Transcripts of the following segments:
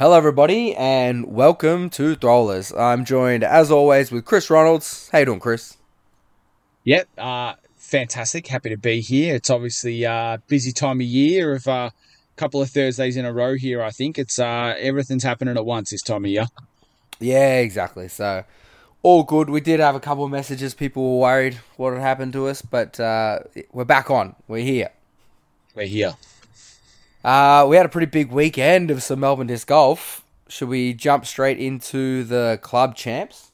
Hello, everybody, and welcome to Throwlers. I'm joined, as always, with Chris Ronalds. How you doing, Chris? Yep, uh, fantastic. Happy to be here. It's obviously a uh, busy time of year of a uh, couple of Thursdays in a row here. I think it's uh, everything's happening at once this time of year. Yeah, exactly. So all good. We did have a couple of messages. People were worried what had happened to us, but uh, we're back on. We're here. We're here. Uh, we had a pretty big weekend of some Melbourne disc golf. Should we jump straight into the club champs?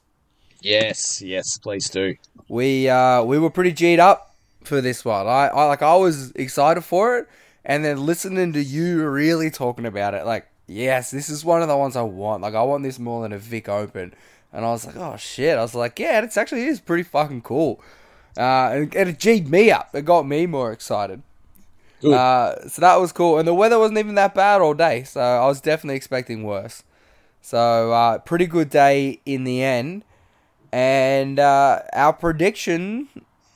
Yes, yes, please do. We uh, we were pretty G'd up for this one. I, I like I was excited for it, and then listening to you really talking about it, like yes, this is one of the ones I want. Like I want this more than a Vic Open, and I was like, oh shit. I was like, yeah, it's actually is pretty fucking cool. Uh, and, and it G'd me up. It got me more excited. Uh, so that was cool, and the weather wasn't even that bad all day, so I was definitely expecting worse. So uh, pretty good day in the end, and uh, our prediction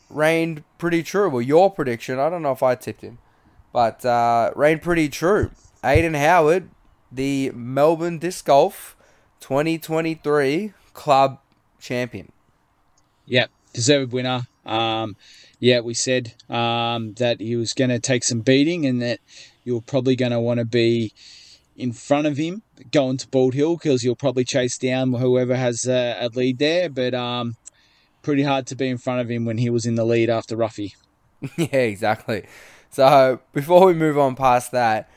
reigned pretty true. Well, your prediction, I don't know if I tipped him, but uh, reigned pretty true. Aiden Howard, the Melbourne Disc Golf 2023 Club Champion. Yep, deserved winner. Um, yeah, we said um, that he was going to take some beating and that you're probably going to want to be in front of him going to Bald Hill because you'll probably chase down whoever has a, a lead there. But um, pretty hard to be in front of him when he was in the lead after Ruffey. yeah, exactly. So before we move on past that,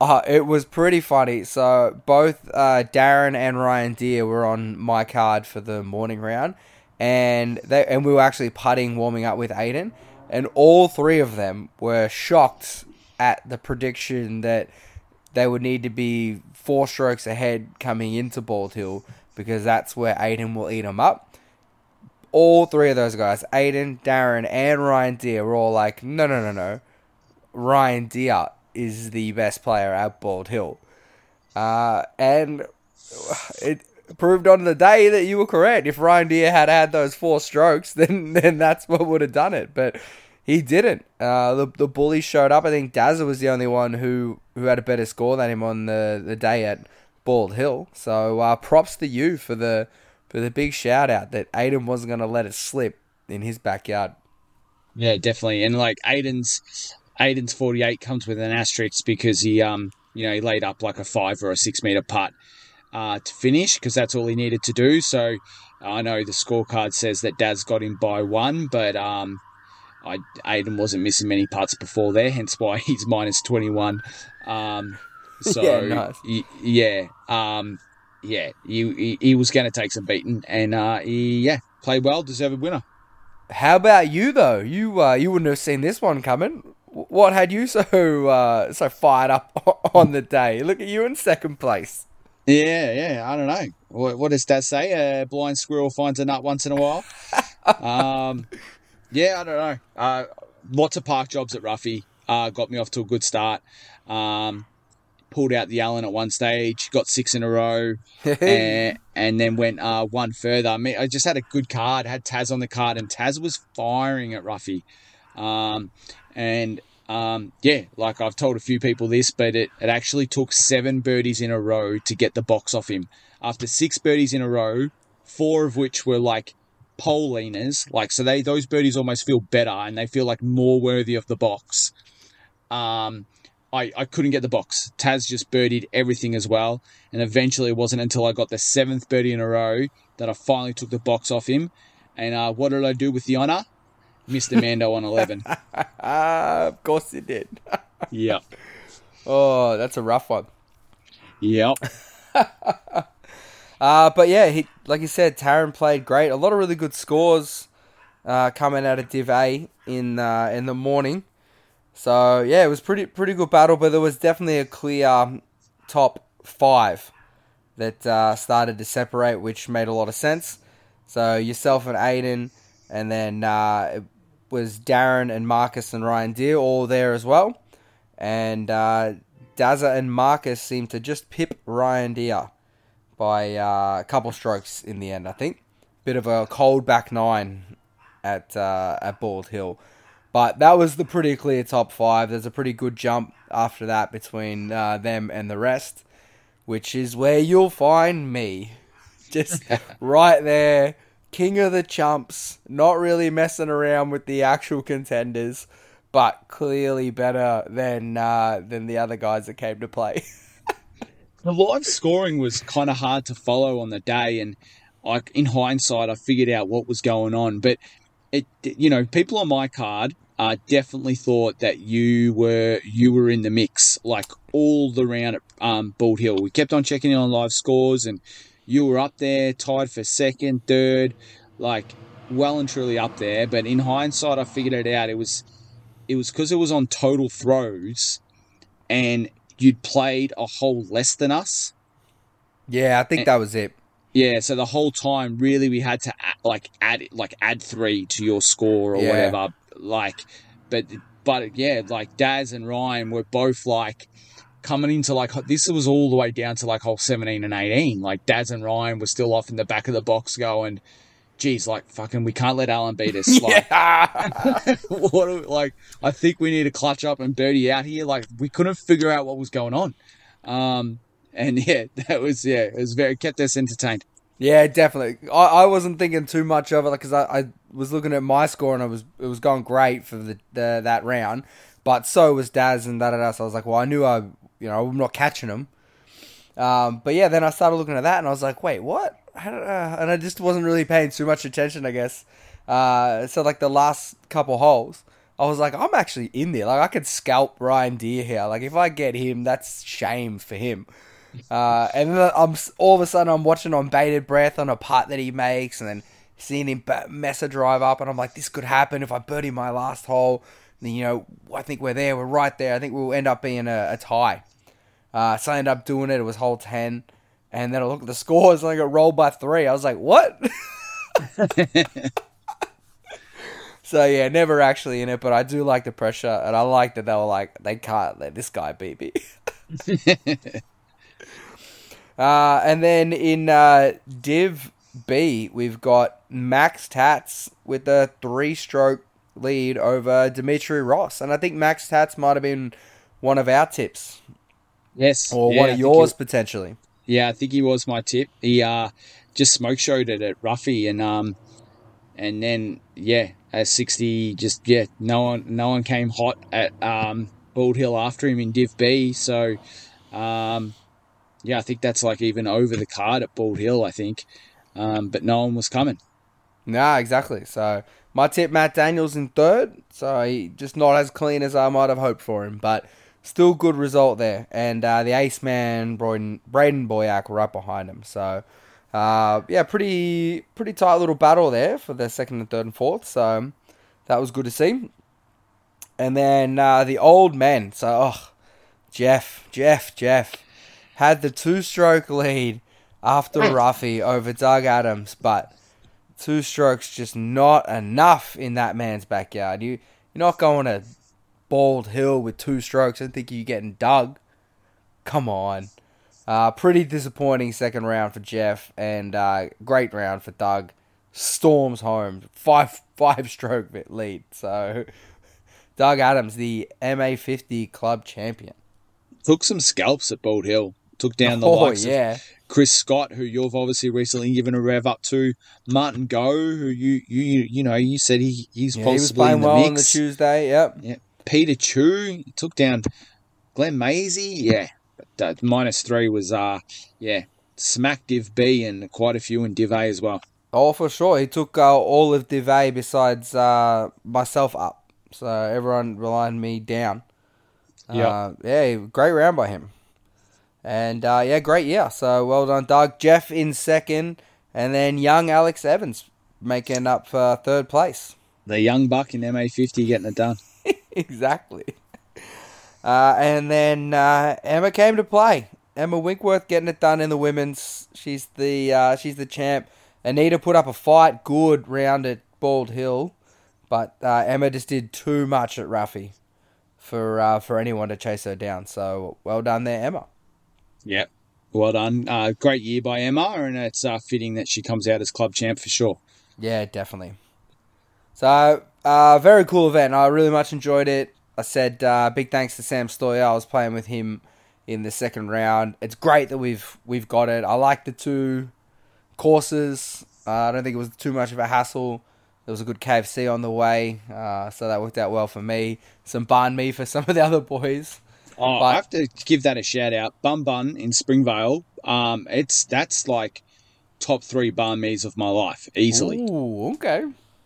uh, it was pretty funny. So both uh, Darren and Ryan Deer were on my card for the morning round and they and we were actually putting warming up with Aiden, and all three of them were shocked at the prediction that they would need to be four strokes ahead coming into Bald Hill because that's where Aiden will eat them up. All three of those guys, Aiden, Darren, and Ryan Deer, were all like, no, no, no, no. Ryan Deer is the best player at Bald Hill. Uh, and it proved on the day that you were correct. If Ryan Deer had had those four strokes, then then that's what would have done it. But he didn't. Uh, the the bully showed up. I think Dazza was the only one who, who had a better score than him on the, the day at Bald Hill. So uh, props to you for the for the big shout out that Aiden wasn't going to let it slip in his backyard. Yeah, definitely. And like Aiden's Aiden's forty eight comes with an asterisk because he um you know he laid up like a five or a six meter putt uh, to finish because that's all he needed to do. So I know the scorecard says that Daz got him by one, but um, I, Aiden wasn't missing many putts before there, hence why he's minus 21. Um, so, yeah, nice. he, yeah, um, yeah, he, he, he was going to take some beating, and uh, he, yeah, played well, deserved winner. How about you though? You uh, you wouldn't have seen this one coming. What had you so uh, so fired up on the day? Look at you in second place. Yeah, yeah. I don't know. What, what does that say? A blind squirrel finds a nut once in a while. um, yeah, I don't know. Uh, lots of park jobs at Ruffey uh, got me off to a good start. Um, pulled out the Allen at one stage, got six in a row, and, and, then went uh, one further. I mean, I just had a good card, had Taz on the card, and Taz was firing at Ruffey. Um, and um, yeah, like I've told a few people this, but it, it actually took seven birdies in a row to get the box off him. After six birdies in a row, four of which were like pole leaners, like so they those birdies almost feel better and they feel like more worthy of the box. Um, I, I couldn't get the box. Taz just birdied everything as well, and eventually it wasn't until I got the seventh birdie in a row that I finally took the box off him. And uh, what did I do with the honor? Mr. Mando on 11. of course it did. yep. Oh, that's a rough one. Yep. uh, but yeah, he, like you said, Taryn played great. A lot of really good scores uh, coming out of Div A in uh, in the morning. So yeah, it was pretty pretty good battle, but there was definitely a clear top five that uh, started to separate, which made a lot of sense. So yourself and Aiden, and then uh, was Darren and Marcus and Ryan Deer all there as well. And uh, Dazza and Marcus seemed to just pip Ryan Deer by uh, a couple strokes in the end, I think. Bit of a cold back nine at uh, at Bald Hill. But that was the pretty clear top five. There's a pretty good jump after that between uh, them and the rest. which is where you'll find me. Just right there, king of the chumps, not really messing around with the actual contenders, but clearly better than uh, than the other guys that came to play. the live scoring was kind of hard to follow on the day, and like in hindsight, I figured out what was going on. But it, you know, people on my card uh, definitely thought that you were you were in the mix, like all the round at um, Bald Hill. We kept on checking in on live scores, and you were up there, tied for second, third, like well and truly up there. But in hindsight, I figured it out. It was it was because it was on total throws, and you'd played a hole less than us. Yeah, I think and, that was it. Yeah, so the whole time, really, we had to add, like add like add three to your score or yeah. whatever. Like, but but yeah, like Daz and Ryan were both like coming into like this was all the way down to like hole seventeen and eighteen. Like Daz and Ryan were still off in the back of the box going, geez, like fucking, we can't let Allen beat us. Like, yeah. what, like, I think we need to clutch up and birdie out here. Like, we couldn't figure out what was going on. Um, and yeah, that was yeah, it was very kept us entertained. Yeah, definitely. I, I wasn't thinking too much of it because like, I, I was looking at my score and it was it was going great for the, the that round, but so was Daz and da da da. So I was like, well, I knew I you know I'm not catching them. Um, but yeah, then I started looking at that and I was like, wait, what? uh, and I just wasn't really paying too much attention, I guess. Uh, so like the last couple holes, I was like, I'm actually in there. Like I could scalp Ryan Deer here. Like if I get him, that's shame for him. Uh, and then I'm all of a sudden I'm watching on bated breath on a putt that he makes, and then seeing him mess a drive up, and I'm like, this could happen if I birdie my last hole. Then, you know, I think we're there. We're right there. I think we'll end up being a, a tie. Uh, so I ended up doing it. It was hole ten. And then I look at the scores and I got rolled by three. I was like, what? so yeah, never actually in it, but I do like the pressure and I like that they were like, they can't let this guy beat me. uh, and then in uh, Div B, we've got Max Tats with a three stroke lead over Dimitri Ross. And I think Max Tats might have been one of our tips. Yes. Or yeah, one of yours potentially. Yeah, I think he was my tip. He uh, just smoke showed it at Ruffey, and um, and then yeah, at sixty, just yeah, no one no one came hot at um, Bald Hill after him in Div B. So um, yeah, I think that's like even over the card at Bald Hill. I think, um, but no one was coming. Nah, exactly. So my tip, Matt Daniels in third. So he just not as clean as I might have hoped for him, but still good result there. And uh, the ace man, Braden, Braden Boyack, right behind him. So, uh, yeah, pretty pretty tight little battle there for the second and third and fourth. So that was good to see. And then uh, the old men. So, oh, Jeff, Jeff, Jeff had the two stroke lead after Ruffey over Doug Adams, but two strokes just not enough in that man's backyard. You, you're not going to Bald Hill with two strokes. I didn't think you're getting Doug. Come on. Uh, pretty disappointing second round for Jeff, and uh, great round for Doug. Storms home, five five stroke lead. So, Doug Adams, the MA50 club champion, took some scalps at Bald Hill. Took down the oh, likes yeah. of Chris Scott, who you've obviously recently given a rev up to. Martin Go, who you you you know you said he he's yeah, possibly he was playing in the well mix. on the Tuesday. Yep. Yeah. Peter Chu took down Glenn Maisie. Yeah, but, uh, minus three was uh yeah smack Div B and quite a few in Div A as well. Oh, for sure. He took uh, all of Div A besides uh, myself up. So everyone relied me down. Yeah. Uh, yeah, great round by him. And uh, yeah, great year. So well done, Doug. Jeff in second. And then young Alex Evans making up for third place. The young buck in MA50 getting it done. exactly. Uh, and then uh, Emma came to play. Emma Winkworth getting it done in the women's. She's the uh, she's the champ. Anita put up a fight, good round at Bald Hill, but uh, Emma just did too much at Ruffey for uh, for anyone to chase her down. So well done there, Emma. Yep, well done. Uh, great year by Emma, and it's fitting that she comes out as club champ for sure. Yeah, definitely. So uh, very cool event. I really much enjoyed it. I said uh, big thanks to Sam Stoyer. I was playing with him in the second round. It's great that we've we've got it. I like the two courses. Uh, I don't think it was too much of a hassle. There was a good KFC on the way, uh, so that worked out well for me. Some banh mi for some of the other boys. Oh, But- I have to give that a shout out. Bun Bun in Springvale. Um, it's that's like top three banh mi's of my life easily. Ooh, okay.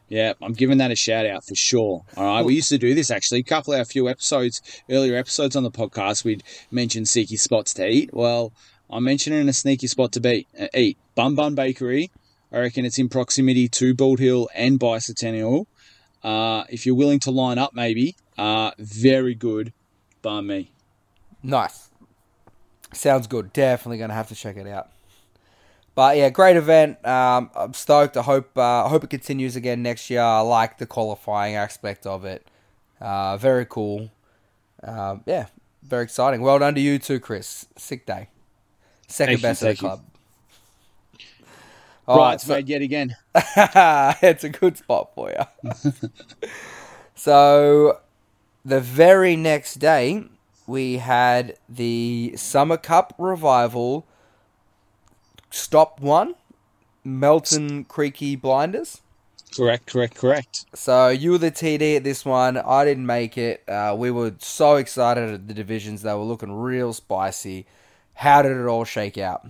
Yeah, I'm giving that a shout out for sure. All right, we used to do this actually. A couple of our few episodes, earlier episodes on the podcast, we'd mention sneaky spots to eat. Well, I'm mentioning a sneaky spot to be, uh, eat. Bun Bun Bakery. I reckon it's in proximity to Bald Hill and Bicentennial. Uh, if you're willing to line up, maybe. Uh, very good banh mi. Nice. Sounds good. Definitely going to have to check it out. But yeah, great event. Um, I'm stoked. I hope uh, I hope it continues again next year. I like the qualifying aspect of it. Uh, very cool. Um, yeah, very exciting. Well done to you too, Chris. Sick day. Second Thank you, best of the you. club. Right, Alright, it's so- made yet again. it's a good spot for you. so, the very next day, we had the Summer Cup revival. Stop one, Melton Creaky Blinders. Correct, correct, correct. So you were the TD at this one. I didn't make it. Uh, we were so excited at the divisions; they were looking real spicy. How did it all shake out?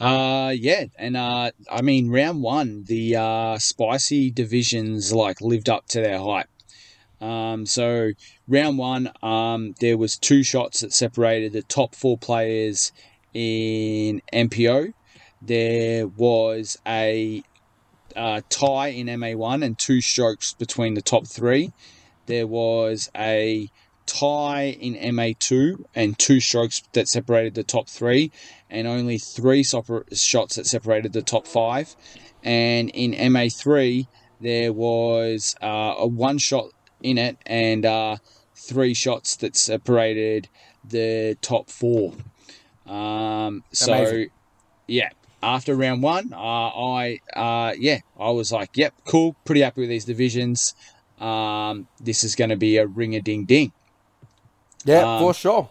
Uh yeah, and uh I mean round one, the uh spicy divisions like lived up to their hype. Um so round one, um there was two shots that separated the top four players in MPO. There was a uh, tie in MA1 and two strokes between the top three. There was a tie in MA2 and two strokes that separated the top three, and only three shots that separated the top five. And in MA3, there was uh, a one shot in it and uh, three shots that separated the top four. Um, so, Amazing. yeah, after round one, uh, I uh, yeah, I was like, yep, cool, pretty happy with these divisions. Um, this is going to be a ring a ding ding. Yeah, Um, for sure.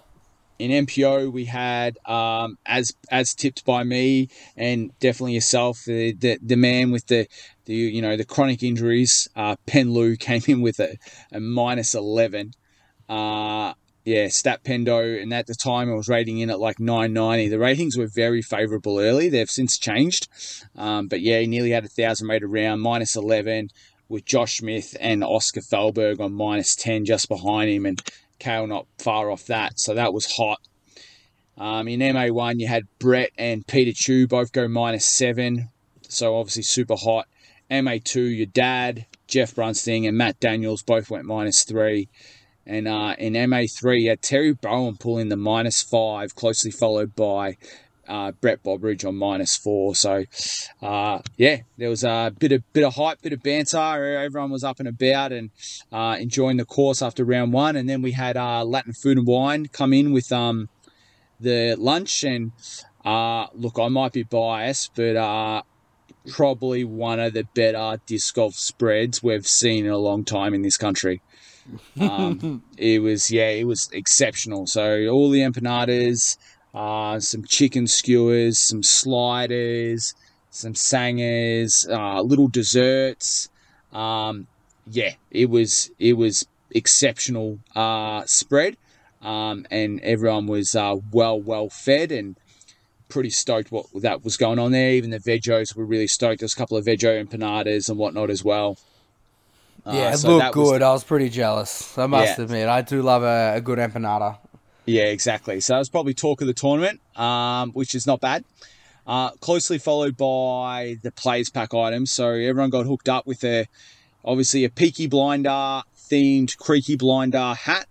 In MPO, we had um, as as tipped by me and definitely yourself, the the, the man with the the you know the chronic injuries. Uh, Pen Lu came in with a, a minus eleven. Uh, yeah, Stat Pendo, and at the time I was rating in at like 990. The ratings were very favourable early. They've since changed, um, but yeah, he nearly had a thousand rate round, minus 11 with Josh Smith and Oscar Felberg on minus 10 just behind him, and Kale not far off that. So that was hot. Um, in MA1, you had Brett and Peter Chu both go minus seven, so obviously super hot. MA2, your dad, Jeff Brunsting, and Matt Daniels both went minus three. And uh, in MA3, you had Terry Bowen pulling the minus five, closely followed by uh, Brett Bobridge on minus four. So, uh, yeah, there was a bit of bit of hype, bit of banter. Everyone was up and about and uh, enjoying the course after round one. And then we had uh, Latin Food and Wine come in with um, the lunch. And uh, look, I might be biased, but uh, probably one of the better disc golf spreads we've seen in a long time in this country. Um, it was yeah, it was exceptional. So all the empanadas, uh, some chicken skewers, some sliders, some sangers, uh, little desserts. Um, yeah, it was it was exceptional uh, spread, um, and everyone was uh, well well fed and pretty stoked what that was going on there. Even the vegos were really stoked. There's a couple of veggie empanadas and whatnot as well. Uh, Yeah, it so looked that was good. I was pretty jealous. I must Yeah. admit, I do love a, a good empanada. Yeah, exactly. So that was probably talk of the tournament, um, which is not bad. Uh, closely followed by the players pack items. So everyone got hooked up with a obviously a Peaky Blinder themed Creaky Blinder hat.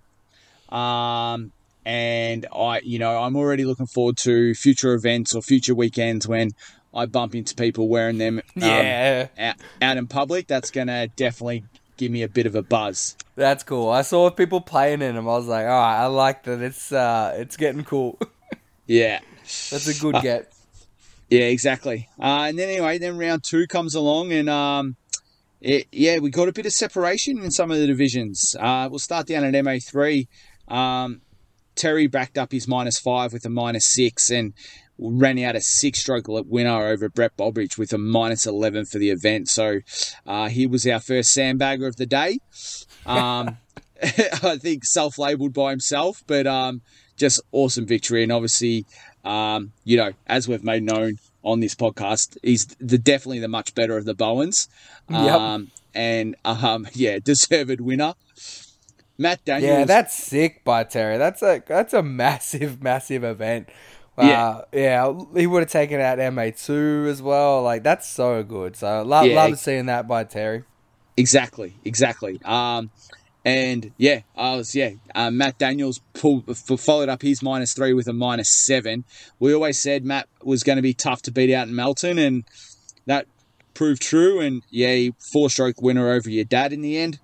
Um, and I, you know, I'm already looking forward to future events or future weekends when I bump into people wearing them. um, Yeah, out, out in public. That's gonna definitely give me a bit of a buzz. that's cool. I saw people playing in them. I was like, all right, I like that. It's uh, it's getting cool. Yeah. that's a good get. Yeah, exactly. Uh, and then anyway, then round two comes along, and um, it, yeah, we got a bit of separation in some of the divisions. Uh, we'll start down at MA three. Um, Terry backed up his minus five with a minus six and ran out a six stroke winner over Brett Bobridge with a minus 11 for the event. So uh, he was our first sandbagger of the day. Um, I think self labeled by himself, but um, just awesome victory. And obviously, um, you know, as we've made known on this podcast, he's the, definitely the much better of the Bowens. Um, yep. And um, yeah, deserved winner. Matt Daniels. Yeah, that's sick by Terry. That's a that's a massive, massive event. Yeah, uh, yeah, he would have taken out MA two as well. Like that's so good. So love yeah. love seeing that by Terry. Exactly, exactly. Um, and yeah, I was yeah. Uh, Matt Daniels pulled followed up his minus three with a minus seven. We always said Matt was going to be tough to beat out in Melton, and that proved true. And yeah, four stroke winner over your dad in the end.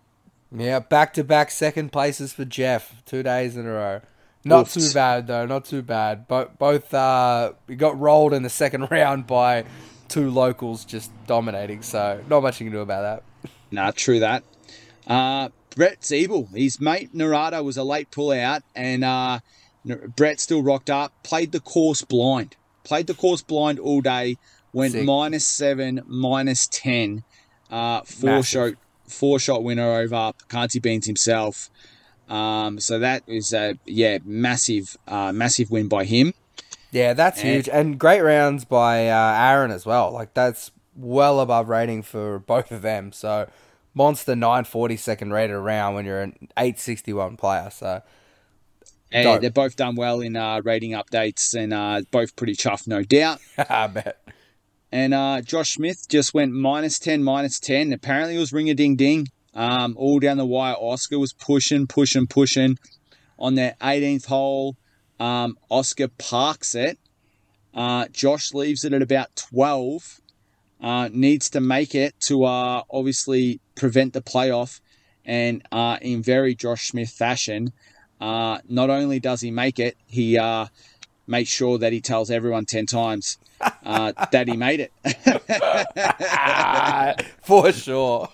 Yeah, back to back second places for Jeff, two days in a row. Not too bad though, not too bad. But both uh, we got rolled in the second round by two locals just dominating. So not much you can do about that. Nah, true that. Uh, Brett Siebel, his mate Narada was a late pull out, and uh, Brett still rocked up. Played the course blind. Played the course blind all day. Went minus seven, minus ten. Uh, four Massive. shot, four shot winner over Canty Beans himself. Um, so that is a yeah massive uh, massive win by him. Yeah, that's and, huge, and great rounds by uh, Aaron as well. Like that's well above rating for both of them. So monster 940 second rated round when you're an 861 player. So hey, they're both done well in uh, rating updates and uh, both pretty chuffed, no doubt. I bet. And uh, Josh Smith just went minus 10, minus 10. Apparently it was ring a ding ding. Um, all down the wire, Oscar was pushing, pushing, pushing. On that 18th hole, um, Oscar parks it. Uh, Josh leaves it at about 12. Uh, needs to make it to uh, obviously prevent the playoff. And uh, in very Josh Smith fashion, uh, not only does he make it, he uh, makes sure that he tells everyone 10 times uh, that he made it. For sure.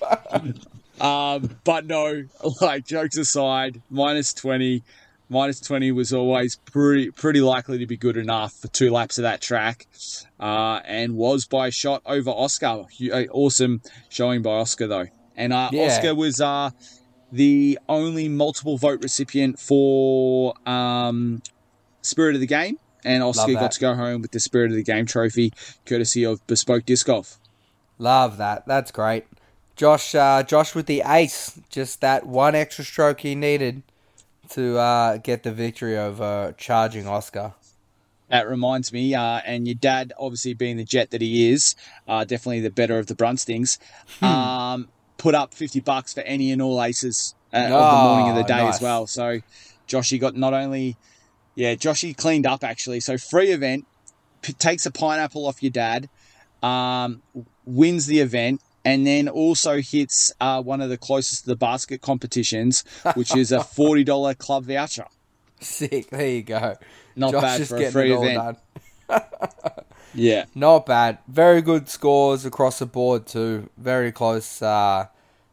Um, but no, like jokes aside, minus twenty, minus twenty was always pretty pretty likely to be good enough for two laps of that track, uh, and was by shot over Oscar. Awesome showing by Oscar though, and uh, yeah. Oscar was uh, the only multiple vote recipient for um, Spirit of the Game, and Oscar got to go home with the Spirit of the Game trophy, courtesy of Bespoke Disc Golf. Love that. That's great. Josh, uh, Josh with the ace, just that one extra stroke he needed to uh, get the victory over charging Oscar. That reminds me, uh, and your dad, obviously being the jet that he is, uh, definitely the better of the Brunstings, hmm. um, put up fifty bucks for any and all aces uh, oh, of the morning of the day nice. as well. So, Joshy got not only, yeah, Joshy cleaned up actually. So free event, p- takes a pineapple off your dad, um, wins the event, and then also hits uh, one of the closest to the basket competitions, which is a forty dollar club voucher. Sick. There you go. Not Josh bad for a free event. yeah, not bad. Very good scores across the board too. Very close. Uh,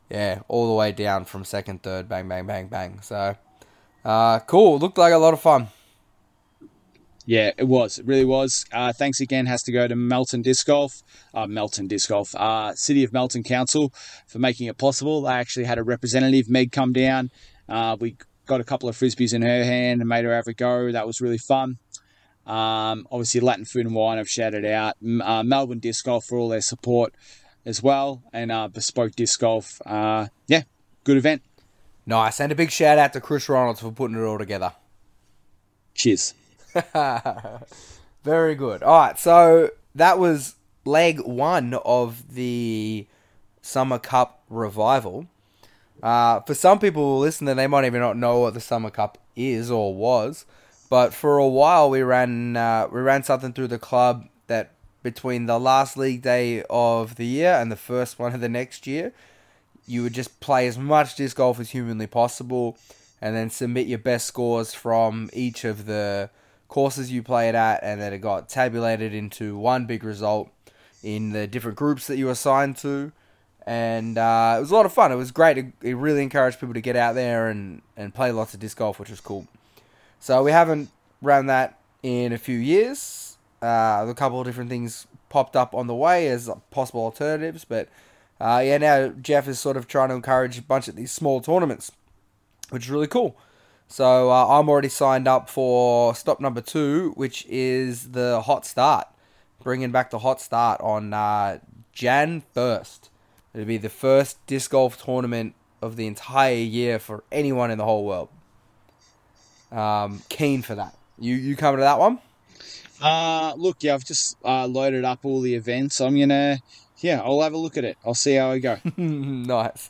yeah, all the way down from second, third, bang, bang, bang, bang. So, uh, cool. Looked like a lot of fun. Yeah, it was. It really was. Uh, thanks again has to go to Melton Disc Golf, uh, Melton Disc Golf, uh, City of Melton Council for making it possible. They actually had a representative, Meg, come down. Uh, we got a couple of frisbees in her hand and made her have a go. That was really fun. Um, obviously, Latin Food and Wine, I've shouted out. Uh, Melbourne Disc Golf for all their support as well, and uh, Bespoke Disc Golf. yeah, good event. Nice. And a big shout out to Chris Ronalds for putting it all together. Cheers. Very good. All right, so that was leg one of the Summer Cup revival. Uh, for some people listening, they might even not know what the Summer Cup is or was, but for a while we ran uh, we ran something through the club that between the last league day of the year and the first one of the next year, you would just play as much disc golf as humanly possible, and then submit your best scores from each of the courses you played at, and then it got tabulated into one big result in the different groups that you were assigned to. And uh, it was a lot of fun. It was great. It, really encouraged people to get out there and, and play lots of disc golf, which was cool. So we haven't ran that in a few years. Uh, a couple of different things popped up on the way as possible alternatives, but uh, yeah, now Jeff is sort of trying to encourage a bunch of these small tournaments, which is really cool. So uh, I'm already signed up for stop number two, which is the hot start, bringing back the hot start on uh, Jan first. It'll be the first disc golf tournament of the entire year for anyone in the whole world. Um, keen for that. You you coming to that one? Uh, look, yeah, I've just uh, loaded up all the events. I'm gonna, yeah, I'll have a look at it. I'll see how I go. nice.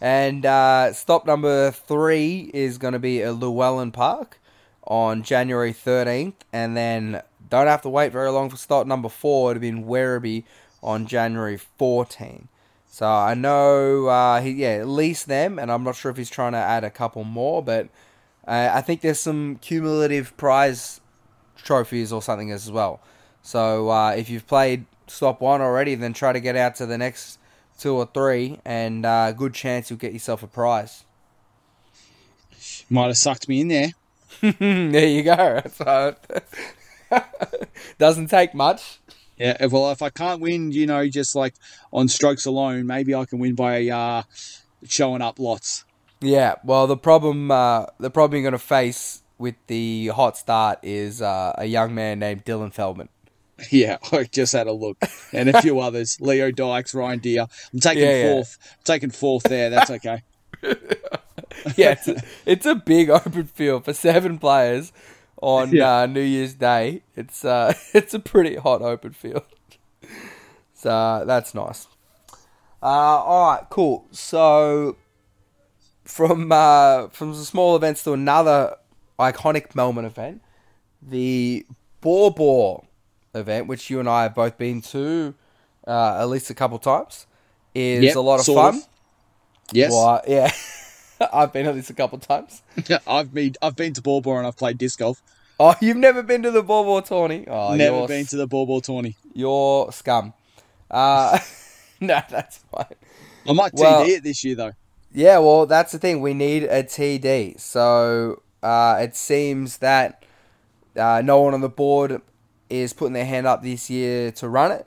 And uh, stop number three is going to be at Llewellyn Park on January 13th. And then don't have to wait very long for stop number four to be in Werribee on January 14th. So I know, uh, he, yeah, at least them. And I'm not sure if he's trying to add a couple more, but uh, I think there's some cumulative prize trophies or something as well. So uh, if you've played stop one already, then try to get out to the next two or three, and uh, good chance you'll get yourself a prize. Might have sucked me in there. there you go. So, doesn't take much. Yeah, well, if I can't win, you know, just like on strokes alone, maybe I can win by uh, showing up lots. Yeah, well, the problem uh, the problem you're going to face with the hot start is uh, a young man named Dylan Feldman. Yeah, I just had a look, and a few others: Leo Dykes, Ryan Deer. I'm taking Yeah, fourth. I'm taking fourth there. That's okay. yeah, it's a, it's a big open field for seven players on Yeah. uh, New Year's Day. It's uh, it's a pretty hot open field, so that's nice. Uh, all right, cool. So from uh, from small events to another iconic Melbourne event, the Baw Baw event, which you and I have both been to uh, at least a couple times, is Yep, a lot of fun. of. Yes, Well, yeah, I've been at this a couple times. I've been I've been to Ball and I've played disc golf. Oh, you've never been to the Baw Baw tourney? Oh, Never been to the Baw Baw tourney. You're scum. Uh, no, that's fine. I might Well- TD it this year though. Yeah, well, that's the thing. We need a TD. So uh, it seems that uh, no one on the board is putting their hand up this year to run it,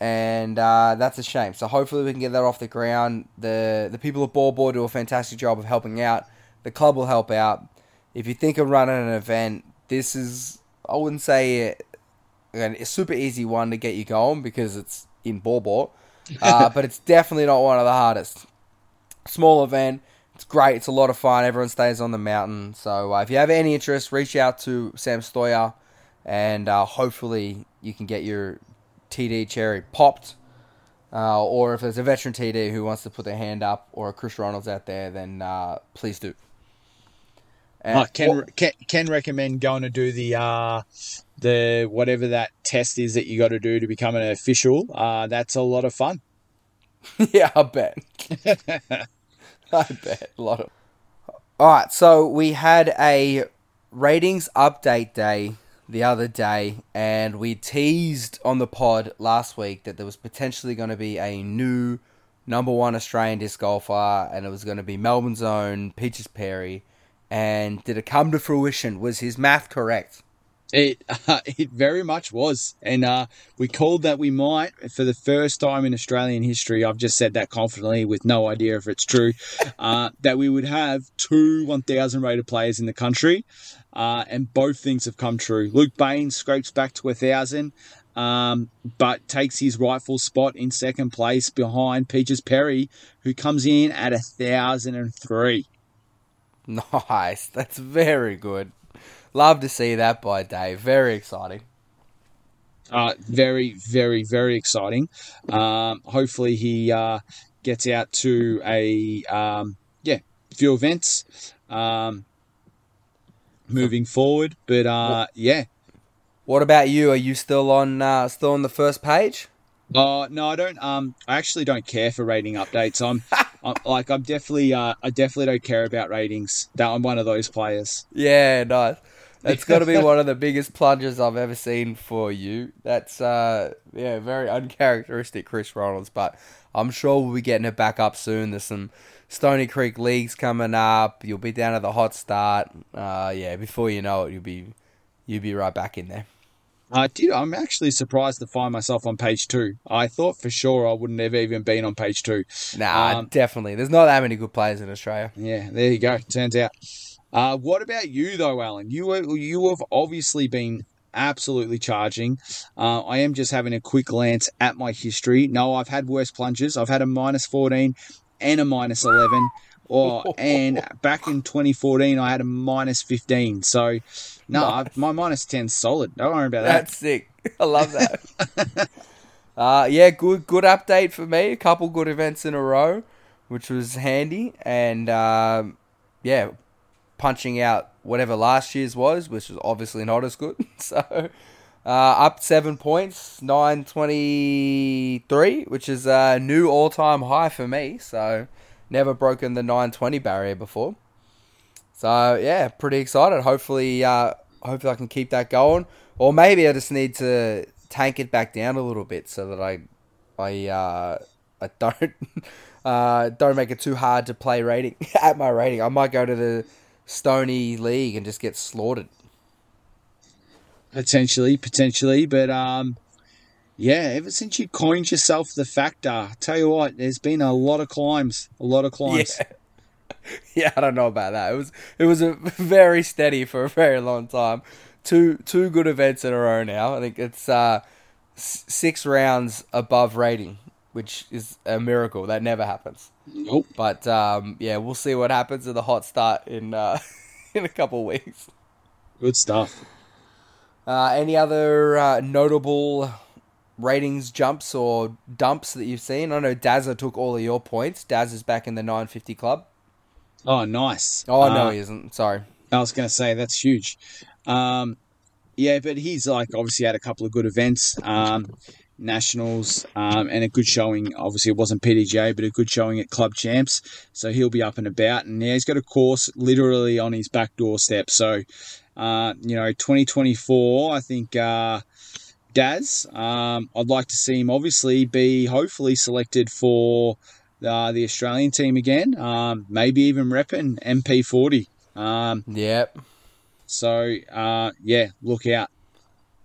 and uh, that's a shame. So hopefully we can get that off the ground. the The people at Baw Baw do a fantastic job of helping out. The club will help out. If you think of running an event, this is I wouldn't say a super easy one to get you going because it's in Baw Baw, uh, but it's definitely not one of the hardest small event. It's great. It's a lot of fun. Everyone stays on the mountain. So uh, if you have any interest, reach out to Sam Stoyer, and uh, hopefully you can get your TD cherry popped. Uh, or if there's a veteran TD who wants to put their hand up, or a Chris Ronalds out there, then uh, please do. And- I can, can can recommend going to do the uh, the whatever that test is that you got to do to become an official. Uh, that's a lot of fun. yeah, I bet. I bet a lot of. All right, so we had a ratings update day the other day, and we teased on the pod last week that there was potentially going to be a new number one Australian disc golfer, and it was going to be Melbourne's own Peaches Perry. And did it come to fruition? Was his math correct? It uh, it very much was, and uh, we called that we might for the first time in Australian history. I've just said that confidently with no idea if it's true. Uh, that we would have two 1,000 rated players in the country, uh, and both things have come true. Luke Baines scrapes back to a thousand, um, but takes his rightful spot in second place behind Peaches Perry, who comes in at a thousand and three. Nice. That's very good. Love to see that by Dave. Very exciting. Uh, very, very, very exciting. Um, hopefully, he uh, gets out to a um, yeah few events um, moving forward. But uh, yeah, What about you? Are you still on uh, still on the first page? uh, no, I don't. Um, I actually don't care for rating updates. I'm, I'm like I'm definitely uh, I definitely don't care about ratings. That I'm one of those players. Yeah, nice. That's got to be one of the biggest plunges I've ever seen for you. That's uh, yeah, very uncharacteristic, Chris Ronalds. But I'm sure we'll be getting it back up soon. There's some Stony Creek leagues coming up. You'll be down at the hot start. Uh, yeah, before you know it, you'll be you'll be right back in there. I did. I'm actually surprised to find myself on page two. I thought for sure I wouldn't have even been on page two. Nah, um, definitely. There's not that many good players in Australia. Yeah, there you go. Turns out. Uh, what about you though, Allen? You you have obviously been absolutely charging. Uh, I am just having a quick glance at my history. No, I've had worse plunges. I've had a minus 14 and a minus 11. Or, and back in 2014, I had a minus 15. So, no, nice. My minus 10's solid. Don't worry about that. That's sick. I love that. uh, yeah, good good update for me. A couple good events in a row, which was handy. And, um, yeah, punching out whatever last year's was, which was obviously not as good. so, uh, up seven points, 923, which is a new all time high for me. So, never broken the 920 barrier before. So, yeah, pretty excited. Hopefully, uh, hopefully I can keep that going. Or maybe I just need to tank it back down a little bit so that I, I, uh, I don't, uh, don't make it too hard to play rating at my rating. I might go to the Stony League and just get slaughtered. Potentially, potentially, but um, yeah. Ever since you coined yourself the factor, tell you what, there's been a lot of climbs, a lot of climbs. Yeah. yeah, I don't know about that. It was it was a very steady for a very long time. Two two good events in a row now. I think it's uh, six rounds above rating, which is a miracle. That never happens. Nope. But um, yeah, we'll see what happens in the hot start in uh, in a couple weeks. Good stuff. Uh, any other uh, notable ratings jumps or dumps that you've seen? I know Dazza took all of your points. Daz is back in the 950 club. Oh, nice. Oh, no, uh, he isn't. Sorry. I was going to say that's huge. Um, yeah, but he's like obviously had a couple of good events. Um, nationals um, and a good showing. Obviously, it wasn't PDGA, but a good showing at club champs. So he'll be up and about. And yeah, he's got a course literally on his back doorstep. So uh, you know, 2024, I think uh, Daz, um, I'd like to see him obviously be hopefully selected for uh, the Australian team again, um, maybe even repping MP40. Um, yep. So, uh, yeah, look out.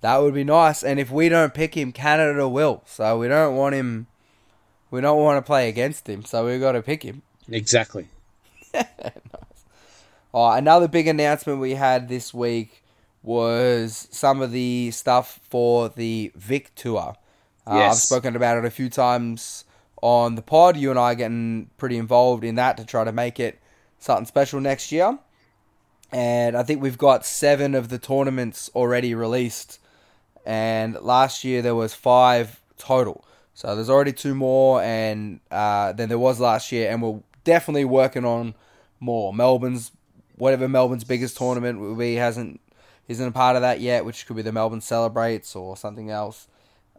That would be nice. And if we don't pick him, Canada will. So we don't want him. We don't want to play against him. So we've got to pick him. Exactly. nice. Oh, another big announcement we had this week was some of the stuff for the Vic Tour. Uh, yes. I've spoken about it a few times on the pod. You and I are getting pretty involved in that to try to make it something special next year. And I think we've got seven of the tournaments already released. And last year there was five total. So there's already two more, and uh, than there was last year. And we're definitely working on more. Melbourne's whatever Melbourne's biggest tournament will be hasn't isn't a part of that yet, which could be the Melbourne Celebrates or something else.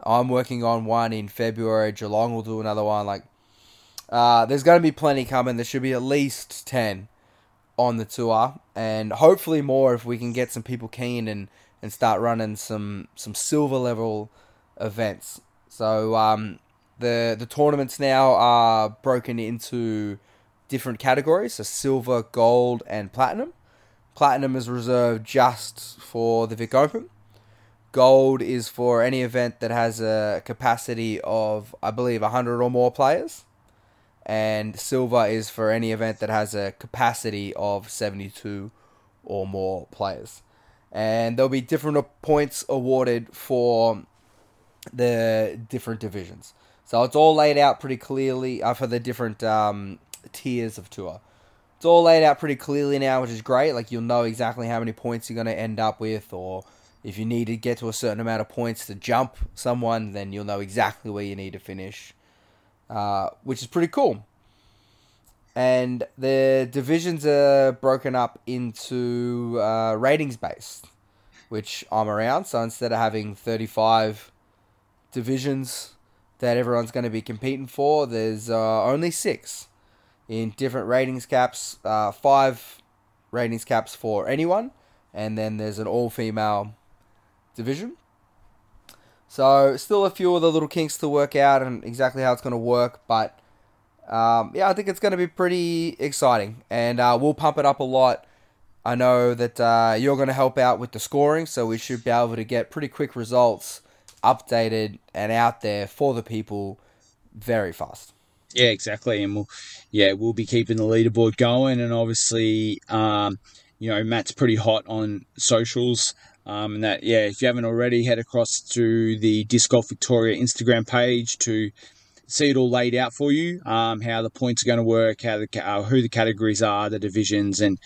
I'm working on one in February. Geelong will do another one. Like, uh, there's going to be plenty coming. There should be at least ten on the tour, and hopefully more if we can get some people keen and, and start running some some silver level events. So um, the the tournaments now are broken into different categories, so silver, gold, and platinum. Platinum is reserved just for the Vic Open. Gold is for any event that has a capacity of, I believe, 100 or more players. And silver is for any event that has a capacity of 72 or more players. And there'll be different points awarded for the different divisions. So it's all laid out pretty clearly uh, for the different um, tiers of tour. It's all laid out pretty clearly now, which is great. Like you'll know exactly how many points you're going to end up with, or if you need to get to a certain amount of points to jump someone, then you'll know exactly where you need to finish, uh, which is pretty cool. And the divisions are broken up into uh, ratings based, which I'm around. So instead of having 35 divisions that everyone's going to be competing for, there's uh, only six in different ratings caps. Uh, five ratings caps for anyone, and then there's an all female division. So still a few of the little kinks to work out and exactly how it's going to work, but um, yeah, I think it's going to be pretty exciting, and uh, we'll pump it up a lot. I know that uh, you're going to help out with the scoring, so we should be able to get pretty quick results updated and out there for the people very fast. Yeah, exactly, and we'll yeah we'll be keeping the leaderboard going, and obviously, um, you know, Matt's pretty hot on socials. Um, and that, yeah, if you haven't already, head across to the Disc Golf Victoria Instagram page to see it all laid out for you. Um, how the points are going to work, how the uh, who the categories are, the divisions, and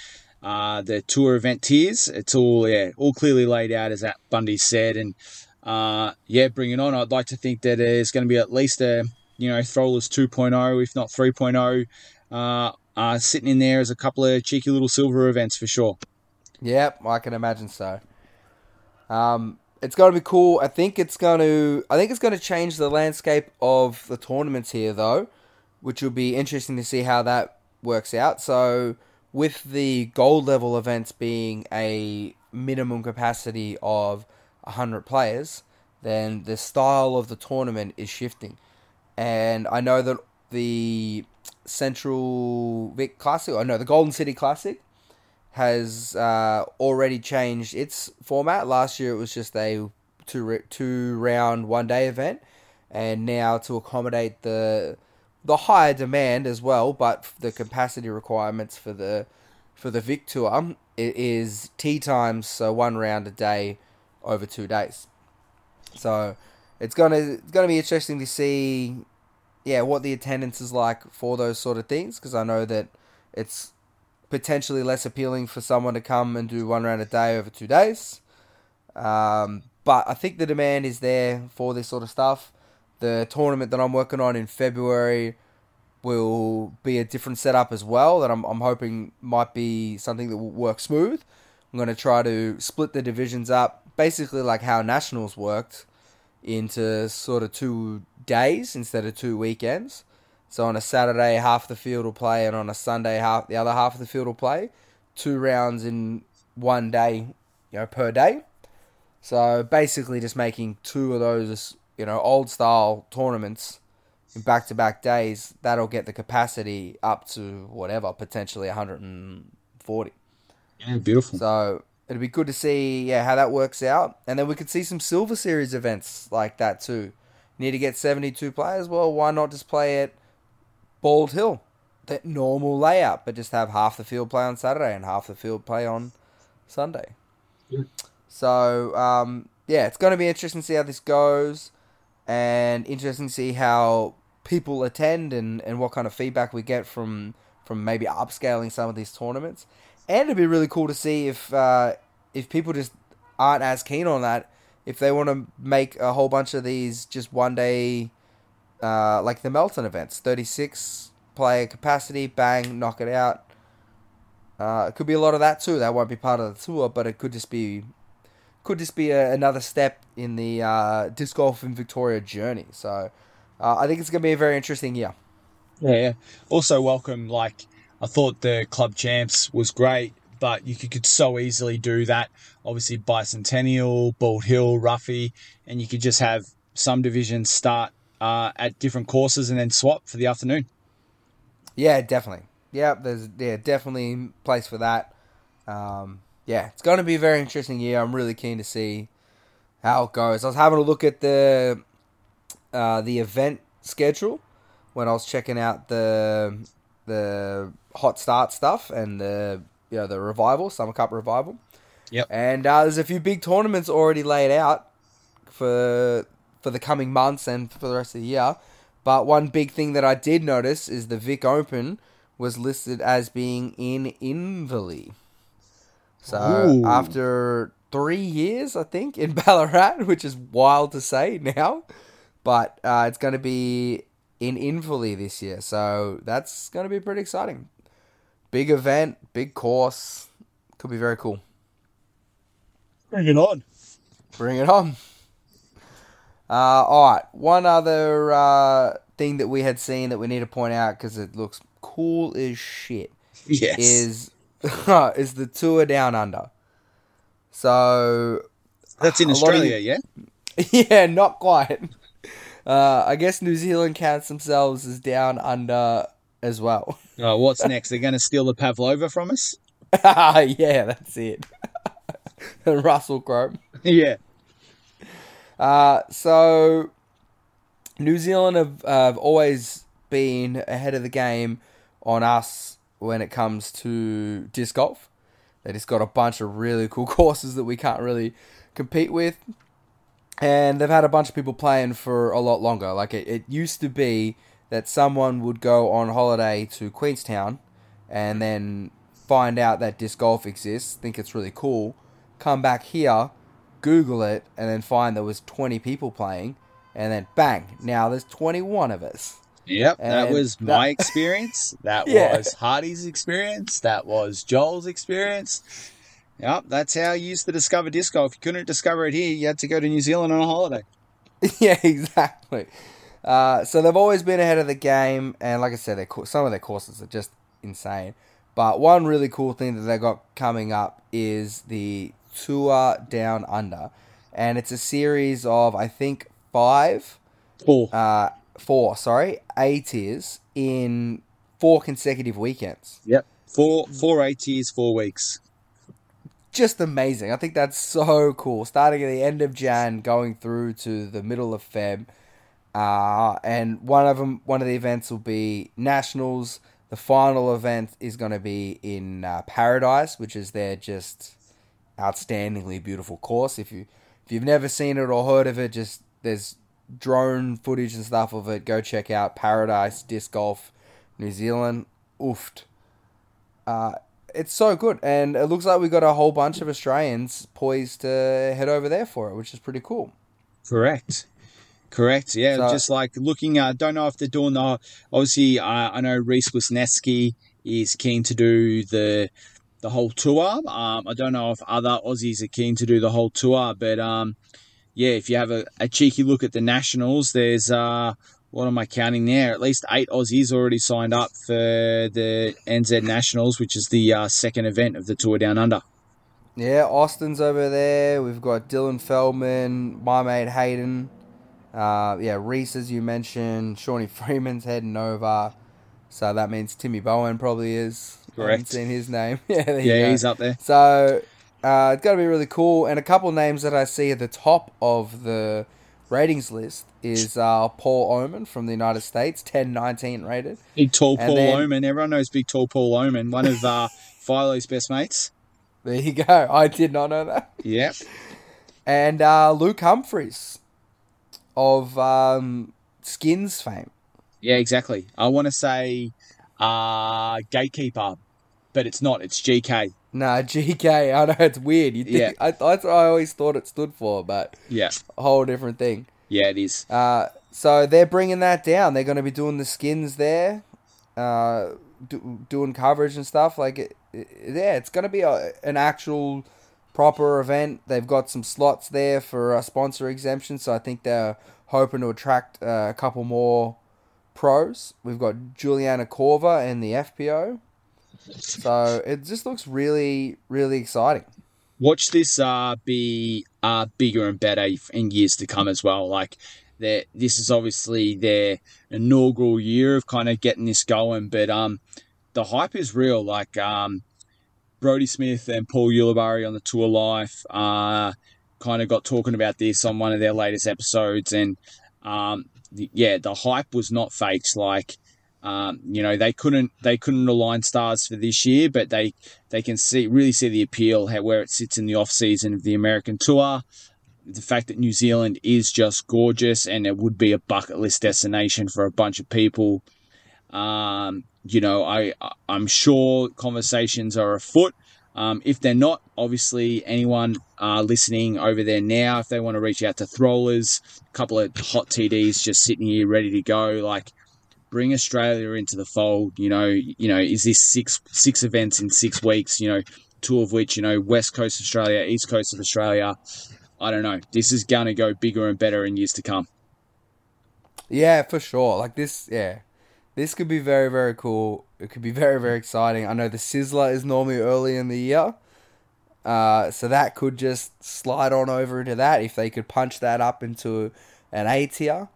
uh, the tour event tiers. It's all yeah, all clearly laid out as that Bundy said, and uh, yeah, bring it on. I'd like to think that there's going to be at least a you know Throwlers 2.0, if not 3.0. Uh, uh, sitting in there as a couple of cheeky little silver events for sure. Yep, I can imagine so. Um, it's going to be cool. I think it's going to. I think it's going to change the landscape of the tournaments here, though, which will be interesting to see how that works out. So, with the gold level events being a minimum capacity of 100 players, then the style of the tournament is shifting. And I know that the Central Vic Classic, or no, the Golden City Classic, has uh, already changed its format. Last year it was just a two two round one day event, and now to accommodate the the higher demand as well, but the capacity requirements for the for the Vic Tour it is tee times, so one round a day over two days. So it's gonna it's gonna be interesting to see, yeah, what the attendance is like for those sort of things because I know that it's potentially less appealing for someone to come and do one round a day over two days. Um, but I think the demand is there for this sort of stuff. The tournament that I'm working on in February will be a different setup as well that I'm, I'm hoping might be something that will work smooth. I'm going to try to split the divisions up, basically like how Nationals worked, into sort of two days instead of two weekends. So on a Saturday, half the field will play, and on a Sunday, half the other half of the field will play. Two rounds in one day, you know, per day. So basically, just making two of those, you know, old style tournaments in back to back days. That'll get the capacity up to whatever, potentially 140. Yeah, beautiful. So it'd be good to see, yeah, how that works out, and then we could see some Silver Series events like that too. need to get 72 players. Well, why not just play it? Bald Hill, that normal layout, but just have half the field play on Saturday and half the field play on Sunday. Yeah. So um, yeah, it's going to be interesting to see how this goes, and interesting to see how people attend and, and what kind of feedback we get from from maybe upscaling some of these tournaments. And it'd be really cool to see if uh, if people just aren't as keen on that, if they want to make a whole bunch of these just one day uh, like the Melton events, 36 player capacity, bang, knock it out. Uh, it could be a lot of that too. That won't be part of the tour, but it could just be could just be a, another step in the uh, disc golf in Victoria journey. So uh, I think it's going to be a very interesting year. Yeah, yeah. Also, welcome. Like I thought the club champs was great, but you could, could so easily do that. Obviously, Bicentennial, Bald Hill, Ruffey, and you could just have some divisions start uh, at different courses and then swap for the afternoon. Yeah, definitely. Yeah, there's yeah definitely place for that. Um, yeah, it's going to be a very interesting year. I'm really keen to see how it goes. I was having a look at the uh, the event schedule when I was checking out the the hot start stuff and the you know the revival summer cup revival. Yep. And uh, there's a few big tournaments already laid out for for the coming months and for the rest of the year. But one big thing that I did notice is the Vic Open was listed as being in Inverleigh. So Ooh. after three years, I think, in Ballarat, which is wild to say now, but uh, it's going to be in Inverleigh this year. So that's going to be pretty exciting. Big event, big course. Could be very cool. Bring it on. Bring it on. Uh, all right, one other uh, thing that we had seen that we need to point out because it looks cool as shit. Yes. Is is the tour down under? So That's in A lot of Australia, yeah? yeah, not quite. Uh, I guess New Zealand counts themselves as down under as well. Oh, what's next? They're going to steal the Pavlova from us? yeah, that's it. Russell Crowe. yeah. Uh, so New Zealand have, have always been ahead of the game on us when it comes to disc golf. They just got a bunch of really cool courses that we can't really compete with. And they've had a bunch of people playing for a lot longer. Like it, it used to be that someone would go on holiday to Queenstown and then find out that disc golf exists, think it's really cool, come back here, Google it, and then find there was 20 people playing, and then bang, now there's 21 of us. Yep, that was that- my experience. That Yeah. was Hardy's experience. That was Joel's experience. Yep, that's how you used to discover disco. If you couldn't discover it here, you had to go to New Zealand on a holiday. yeah, exactly. Uh, so they've always been ahead of the game, and like I said, their cour- some of their courses are just insane. But one really cool thing that they got coming up is the Tour Down Under, and it's a series of I think five, Four. uh, four, sorry, A tiers in four consecutive weekends. yep. Four four A tiers, four weeks. just amazing. I think that's so cool. Starting at the end of Jan, going through to the middle of Feb, uh, and one of them, one of the events will be nationals. The final event is going to be in uh, Paradise, which is their just outstandingly beautiful course. If you if you've never seen it or heard of it, just there's drone footage and stuff of it. Go check out Paradise Disc Golf, New Zealand. Oofed. Uh, it's so good, and it looks like we got a whole bunch of Australians poised to head over there for it, which is pretty cool. Correct. Correct. Yeah, So- just like looking. I uh, don't know if they're doing the. Obviously, uh, I know Reese Wisniewski is keen to do the the whole tour. Um, I don't know if other Aussies are keen to do the whole tour, but um, yeah, if you have a, a cheeky look at the nationals, there's uh, what am I counting there? At least eight Aussies already signed up for the NZ Nationals, which is the uh, second event of the Tour Down Under. Yeah, Austin's over there. We've got Dylan Feldman, my mate Hayden. Uh, yeah, Reese, as you mentioned. Shawnee Freeman's heading over. So that means Timmy Bowen probably is. Correct. seen his name. yeah, there you Yeah, he's up there. So uh, it's going to be really cool. And a couple names that I see at the top of the ratings list is uh, Paul Oman from the United States, 1019 rated. Big tall And Paul then- Oman. Everyone knows big tall Paul Oman, one of uh, Philo's best mates. There you go. I did not know that. Yep. And uh, Luke Humphries of um, Skins fame. Yeah, exactly. I want to say uh, gatekeeper, but it's not. It's GK. Nah, GK. I know it's weird. You think, Yeah. I, that's what I always thought it stood for, but Yeah. a whole different thing. Yeah, it is. Uh, so they're bringing that down. They're going to be doing the skins there, uh, do, doing coverage and stuff. Like, it, it- yeah, it's going to be a, an actual proper event. They've got some slots there for uh, sponsor exemptions, so I think they're hoping to attract uh, a couple more pros. We've got Juliana Korver and the FPO. So it just looks really, really exciting. Watch this uh, be uh, bigger and better in years to come as well. Like, this is obviously their inaugural year of kind of getting this going, but um, the hype is real. Like, um, Brodie Smith and Paul Ulibarri on the Tour Life uh, kind of got talking about this on one of their latest episodes, and um, yeah, the hype was not faked. Like, um, you know, they couldn't they couldn't align stars for this year, but they they can see really see the appeal how, where it sits in the off season of the American Tour. The fact that New Zealand is just gorgeous and it would be a bucket list destination for a bunch of people. Um, you know, I I'm sure conversations are afoot. Um, if they're not, obviously anyone uh, listening over there now, if they want to reach out to Throwlers, a couple of hot TDs just sitting here ready to go, like bring Australia into the fold. You know, you know, is this six six events in six weeks? You know, two of which you know West Coast Australia, East Coast of Australia. I don't know. This is going to go bigger and better in years to come. Yeah, for sure. Like this, yeah. This could be very, very cool. It could be very, very exciting. I know the Sizzler is normally early in the year. Uh, so that could just slide on over into that if they could punch that up into an A tier.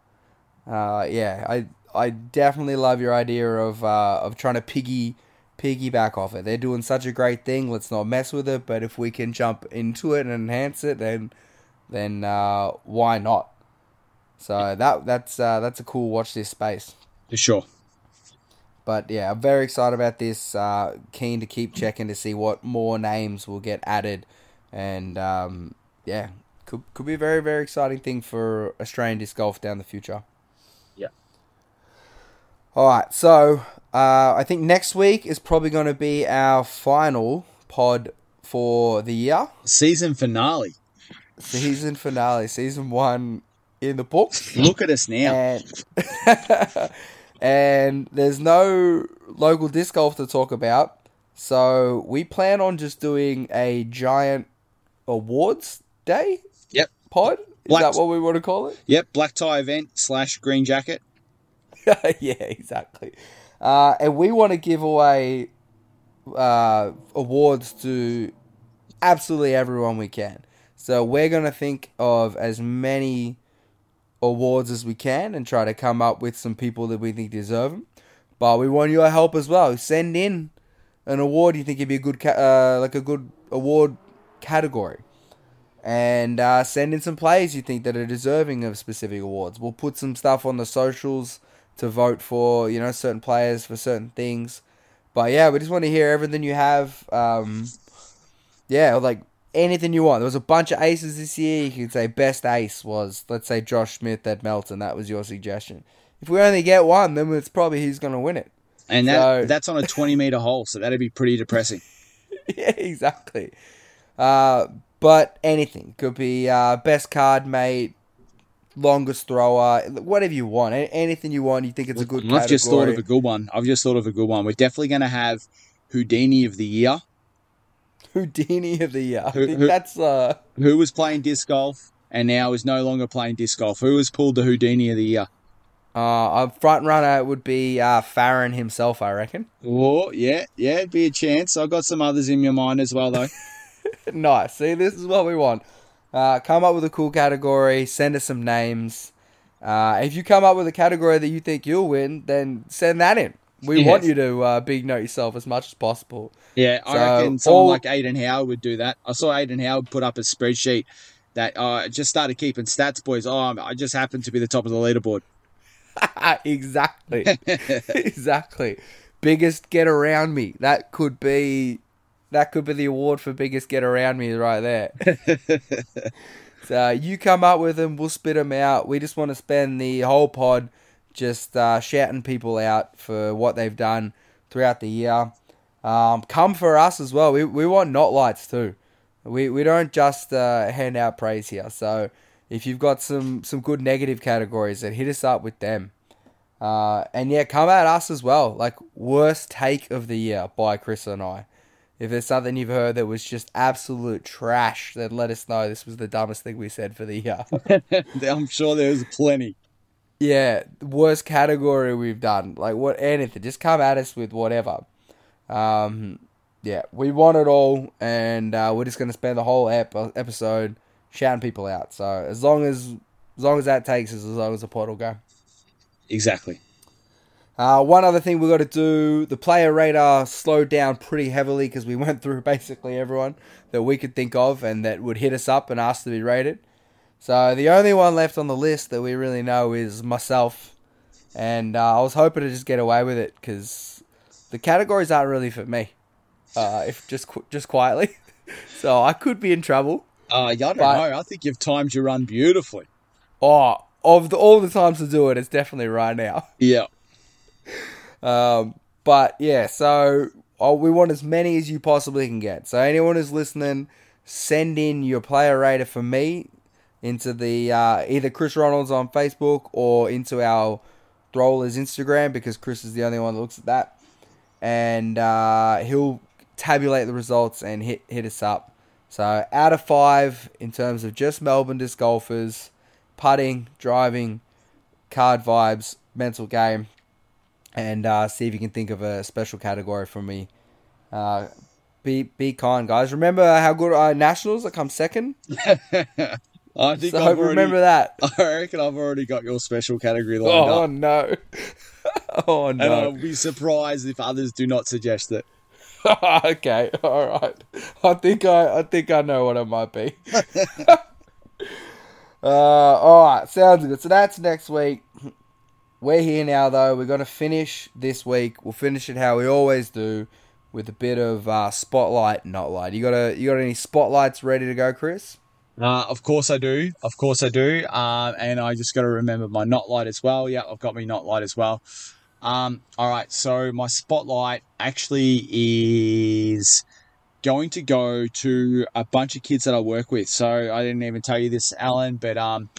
Uh, yeah, I I definitely love your idea of uh, of trying to piggy piggyback off it. They're doing such a great thing. Let's not mess with it. But if we can jump into it and enhance it, then then uh, why not? So that that's uh, that's a cool watch this space for sure. But yeah, I'm very excited about this. Uh, keen to keep checking to see what more names will get added, and um, yeah, could could be a very very exciting thing for Australian disc golf down the future. Yeah. All right, so uh, I think next week is probably going to be our final pod for the year. Season finale. Season finale. Season one in the books. Look at us now. And and there's no local disc golf to talk about. So we plan on just doing a giant awards day. Yep. Pod. Is Black- that what we want to call it? Yep, black tie event slash green jacket. yeah, exactly. Uh, and we want to give away uh, awards to absolutely everyone we can. So we're gonna think of as many awards as we can and try to come up with some people that we think deserve them. But we want your help as well. Send in an award you think would be a good, ca- uh, like a good award category, and uh, send in some players you think that are deserving of specific awards. We'll put some stuff on the socials to vote for, you know, certain players for certain things. But yeah, we just want to hear everything you have. Um, yeah, like anything you want. There was a bunch of aces this year. You could say best ace was, let's say, Josh Smith at Melton. That was your suggestion. If we only get one, then it's probably who's going to win it. And that So- that's on a 20 meter hole, so that'd be pretty depressing. yeah, exactly. Uh, but anything could be uh, best card mate, longest thrower, whatever you want. Anything you want, you think it's a good. I've just thought of a good one. I've just thought of a good one. We're definitely going to have Houdini of the year. Houdini of the year. I Who- think who- that's uh, Who was playing disc golf and now is no longer playing disc golf? Who was pulled the Houdini of the year? uh, a front runner would be uh, Farron himself, I reckon. Oh, yeah, yeah, it'd be a chance. I've got some others in your mind as well, though. nice. See, this is what we want. Uh, come up with a cool category. Send us some names. Uh, if you come up with a category that you think you'll win, then send that in. We Yes. want you to uh, big note yourself as much as possible. Yeah, I reckon someone all- like Aiden Howard would do that. I saw Aiden Howard put up a spreadsheet that uh, just started keeping stats, boys. Oh, I just happened to be the top of the leaderboard. exactly. exactly. Biggest get around me. That could be that could be the award for biggest get around me right there. so you come up with them, we'll spit them out. We just want to spend the whole pod just uh, shouting people out for what they've done throughout the year. Um, come for us as well. We we want not lights too. We we don't just uh, hand out praise here. So if you've got some some good negative categories, then hit us up with them. Uh, and yeah, come at us as well. Like worst take of the year by Chris and I. If there's something you've heard that was just absolute trash, then let us know. This was the dumbest thing we said for the year. I'm sure there's plenty. Yeah, worst category we've done. Like what anything. Just come at us with whatever. Um, yeah, we want it all, and uh, we're just gonna spend the whole ep- episode shouting people out. So as long as as long as that takes us, as long as the pod will go. Exactly. Uh, one other thing we've got to do: the player radar slowed down pretty heavily because we went through basically everyone that we could think of and that would hit us up and ask to be rated. So the only one left on the list that we really know is myself, and uh, I was hoping to just get away with it because the categories aren't really for me. Uh, if just qu- just quietly, so I could be in trouble. Uh, yeah, I don't But- know. I think you've timed your run beautifully. Oh, of the, all the times to do it, it's definitely right now. Yeah. Um, but yeah, so oh, we want as many as you possibly can get. So anyone who's listening, send in your player rater for me into the uh, either Chris Ronalds on Facebook or into our Throwlers Instagram because Chris is the only one that looks at that, and uh, he'll tabulate the results and hit hit us up. So out of five in terms of just Melbourne disc golfers, putting, driving, card vibes, mental game and uh, see if you can think of a special category for me. Uh, be be kind, guys. Remember how good our nationals that come second. I think So I've already, remember that. I reckon I've already got your special category lined Oh up. Oh no! oh no! And I'll be surprised if others do not suggest it. okay, all right. I think I I think I know what it might be. uh, all right, sounds good. So that's next week. We're here now, though. We're gonna finish this week. We'll finish it how we always do, with a bit of uh, spotlight, not light. You got a you got any spotlights ready to go, Chris? Uh, of course I do. Of course I do. Um, and I just got to remember my not light as well. Yeah, I've got my not light as well. Um, all right. So my spotlight actually is going to go to a bunch of kids that I work with. So I didn't even tell you this, Allen, but um,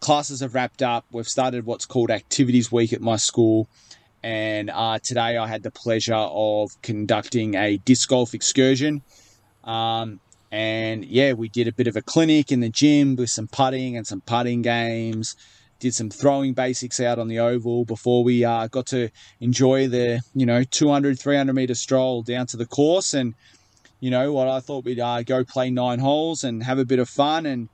classes have wrapped up. We've started what's called Activities Week at my school. And uh, today I had the pleasure of conducting a disc golf excursion. Um, and yeah, we did a bit of a clinic in the gym with some putting and some putting games. Did some throwing basics out on the oval before we uh, got to enjoy the, you know, 200, 300 meter stroll down to the course. And, you know, what I thought we'd uh, go play nine holes and have a bit of fun. And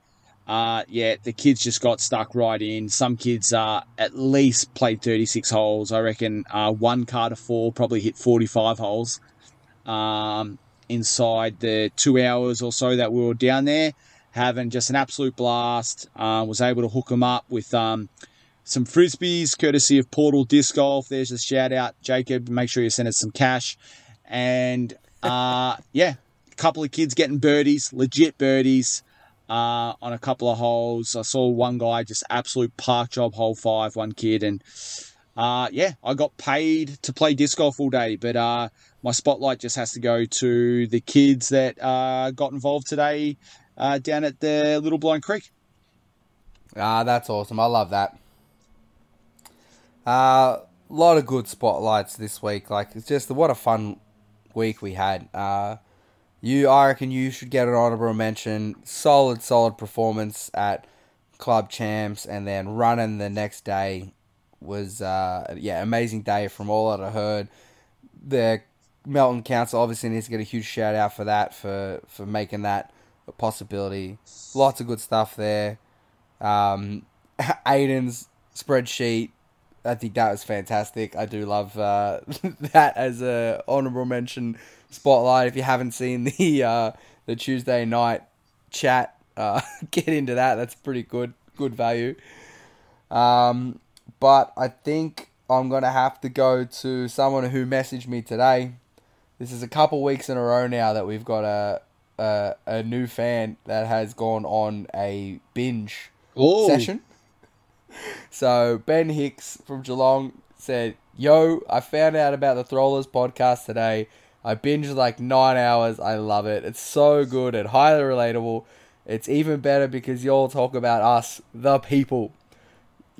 uh, yeah, the kids just got stuck right in. Some kids uh, at least played 36 holes. I reckon uh, one car to four probably hit 45 holes. Um, inside the two hours or so that we were down there, having just an absolute blast. Uh, was able to hook them up with um, some frisbees, courtesy of Portal Disc Golf. There's a shout out, Jacob. Make sure you send us some cash. And uh, yeah, a couple of kids getting birdies, legit birdies. Uh, on a couple of holes, I saw one guy just absolute park job hole five, one kid, and uh, yeah, I got paid to play disc golf all day, but uh, my spotlight just has to go to the kids that uh, got involved today uh, down at the Little Blind Creek. Ah, that's awesome. I love that. A uh, lot of good spotlights this week. Like it's just what a fun week we had. Uh, you, I reckon, you should get an honorable mention. Solid, solid performance at club champs, and then running the next day was uh, yeah, amazing day from all that I heard. The Melton Council obviously needs to get a huge shout out for that for for making that a possibility. Lots of good stuff there. Um, Aiden's spreadsheet, I think that was fantastic. I do love uh, that as a honorable mention spotlight. If you haven't seen the uh, the Tuesday night chat, uh, get into that. That's pretty good, good value. Um, but I think I'm gonna have to go to someone who messaged me today. This is a couple weeks in a row now that we've got a a, a new fan that has gone on a binge Oh, session. So Ben Hicks from Geelong said, "Yo, I found out about the Throwlers podcast today. I binged like nine hours. I love it. It's so good and highly relatable. It's even better because y'all talk about us, the people.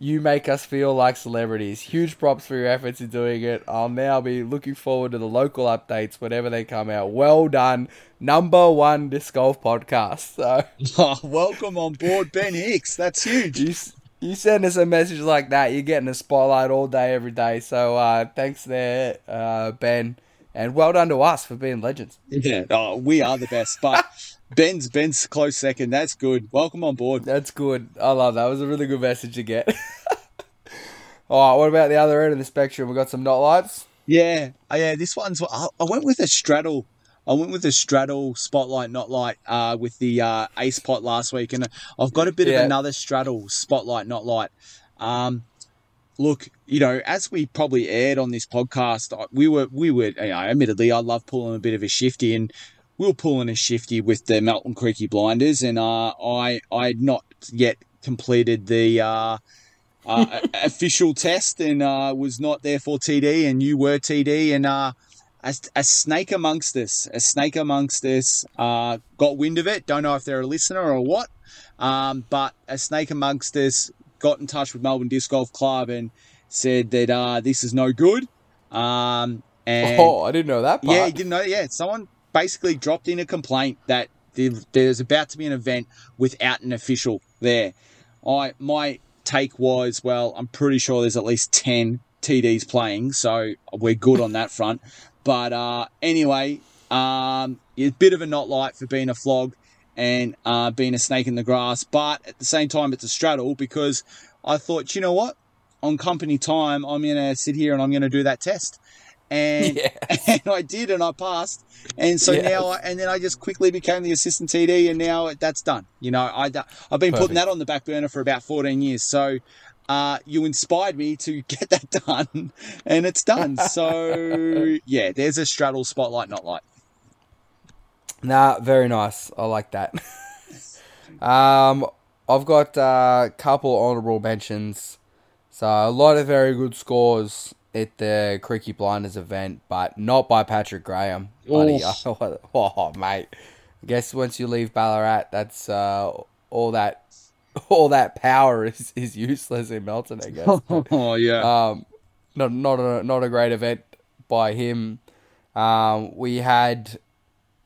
You make us feel like celebrities. Huge props for your efforts in doing it. I'll now be looking forward to the local updates whenever they come out. Well done, number one disc golf podcast. So." welcome on board, Ben Hicks. That's huge. you you send us a message like that, you're getting a spotlight all day, every day. So uh, thanks there, uh, Ben, and well done to us for being legends. Yeah, oh, we are the best, but Ben's Ben's close second. That's good. Welcome on board. That's good. I love that. It was a really good message to get. all right, what about the other end of the spectrum? We got some not lights. Yeah, oh, yeah. This one's I, I went with a straddle. I went with a straddle spotlight, not light, uh, with the uh, ace pot last week, and I've got a bit Yeah. of another straddle spotlight, not light. Um, look, you know, as we probably aired on this podcast, we were we were, you know, admittedly, I love pulling a bit of a shifty, and we were pulling a shifty with the Melton Creeky Blinders, and uh, I I had not yet completed the. Uh, uh, official test and uh, was not there for TD, and you were TD, and uh, a, a snake amongst us, a snake amongst us, uh, got wind of it. Don't know if they're a listener or what, um, but a snake amongst us got in touch with Melbourne Disc Golf Club and said that uh, this is no good. Um, and Oh, I didn't know that part. yeah, you didn't know. Yeah, someone basically dropped in a complaint that there's about to be an event without an official there. I my take was, well, I'm pretty sure there's at least ten TDs playing, so we're good on that front. But uh, anyway, Um, a bit of a not light for being a flog and uh, being a snake in the grass, but at the same time, it's a straddle because I thought, you know what? On company time, I'm to sit here and I'm to do that test. And, yes. and I did, and I passed. And so yes. now, I, and then I just quickly became the assistant TD, and now that's done. You know, I, I've been Perfect. putting that on the back burner for about 14 years. So uh, you inspired me to get that done, and it's done. So yeah, there's a straddle spotlight, not light. Nah, very nice. I like that. um, I've got a uh, couple honourable mentions. So a lot of very good scores at the Creaky Blinders event, but not by Patrick Graham. Buddy. oh, mate. I guess once you leave Ballarat, that's uh, all that all that power is, is useless in Melton. I guess. oh yeah. Um, not not a not a great event by him. Um, we had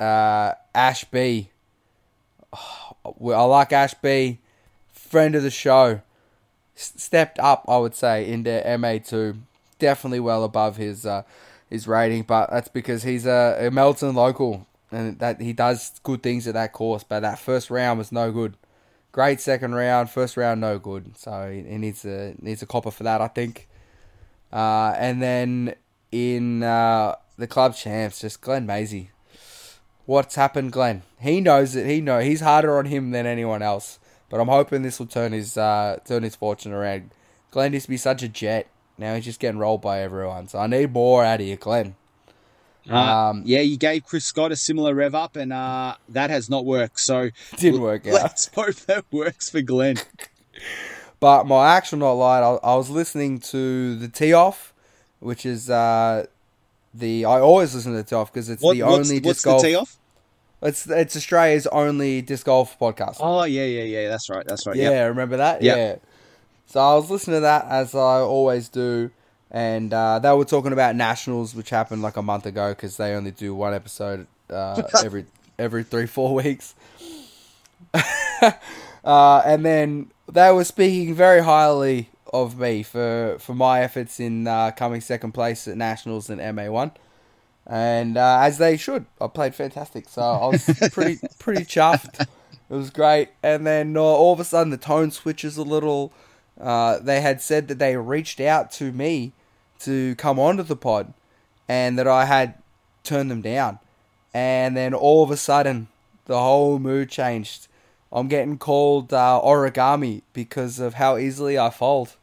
uh, Ash B. Oh, I like Ash B, friend of the show. S- stepped up, I would say, into MA two. Definitely well above his uh, his rating, but that's because he's a, a Melton local and that he does good things at that course. But that first round was no good. Great second round, first round no good. So he, he needs a needs a copper for that, I think. Uh, and then in uh, the club champs, just Glenn Maisie what's happened, Glenn. He knows it. He know he's harder on him than anyone else. But I'm hoping this will turn his uh, turn his fortune around. Glenn used to be such a jet. Now he's just getting rolled by everyone. So I need more out of you, Glenn. Uh, um, yeah, you gave Chris Scott a similar rev up, and uh, that has not worked. So didn't work out. Let's hope that works for Glenn. but my actual not light. I, I, was listening to the tee off, which is uh, the I always listen to the tee off because it's what, the what's, only what's disc golf. tee off? It's it's Australia's only disc golf podcast. Oh yeah, yeah, yeah. That's right. That's right. Yeah, yep. remember that? Yep. Yeah. So I was listening to that as I always do, and uh, they were talking about nationals, which happened like a month ago because they only do one episode uh, every every three four weeks. uh, and then they were speaking very highly of me for, for my efforts in uh, coming second place at nationals and MA one, and uh, as they should. I played fantastic, so I was pretty pretty chuffed. It was great, and then uh, all of a sudden the tone switches a little. Uh, they had said that they reached out to me to come onto the pod, and that I had turned them down, and then all of a sudden the whole mood changed. I'm getting called uh, origami because of how easily I fold.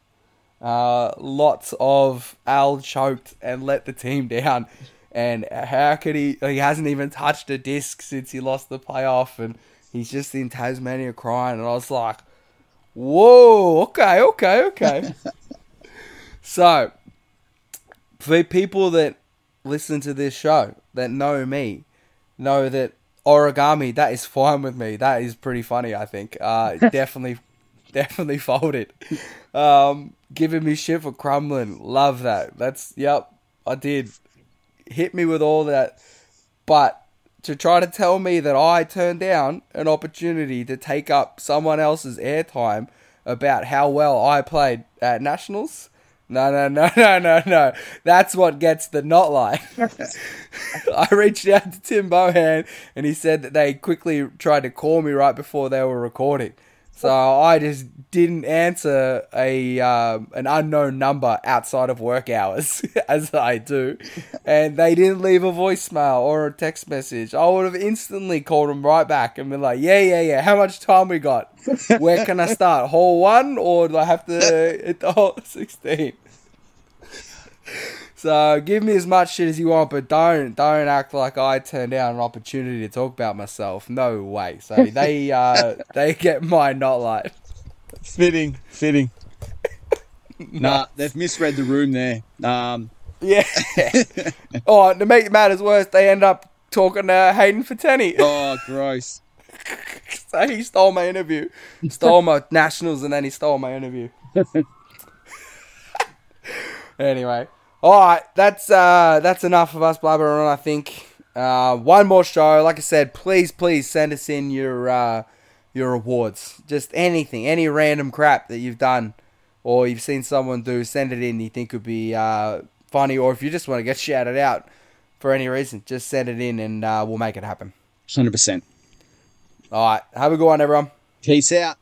Uh, lots of Al choked and let the team down. And how could he? He hasn't even touched a disc since he lost the playoff, and he's just in Tasmania crying. And I was like, "Whoa, okay, okay, okay." so, for people that listen to this show that know me, know that origami that is fine with me. That is pretty funny. I think. Uh, definitely, definitely folded. Um, giving me shit for crumbling. Love that. That's yep. I did. Hit me with all that, but to try to tell me that I turned down an opportunity to take up someone else's airtime about how well I played at nationals. No, no, no, no, no, no. That's what gets the not like. I reached out to Tim Bohan and he said that they quickly tried to call me right before they were recording. So I just didn't answer a um, an unknown number outside of work hours, as I do, and they didn't leave a voicemail or a text message. I would have instantly called them right back and been like, "Yeah, yeah, yeah. How much time we got? Where can I start? Hole one, or do I have to hit the hole sixteen? So give me as much shit as you want, but don't don't act like I turned down an opportunity to talk about myself. No way. So they uh, they get my not like fitting, fitting. nah, they've misread the room there. Um, yeah. oh, to make matters worse, they end up talking to Hayden Fateni. Oh, gross. so he stole my interview, stole my nationals, and then he stole my interview. anyway. All right, that's uh, that's enough of us blabbering on. I think uh, one more show. Like I said, please, please send us in your uh, your awards. Just anything, any random crap that you've done or you've seen someone do. Send it in. You think would be uh, funny, or if you just want to get shouted out, for any reason, just send it in and uh, we'll make it happen. Hundred percent. All right. Have a good one, everyone. Peace out.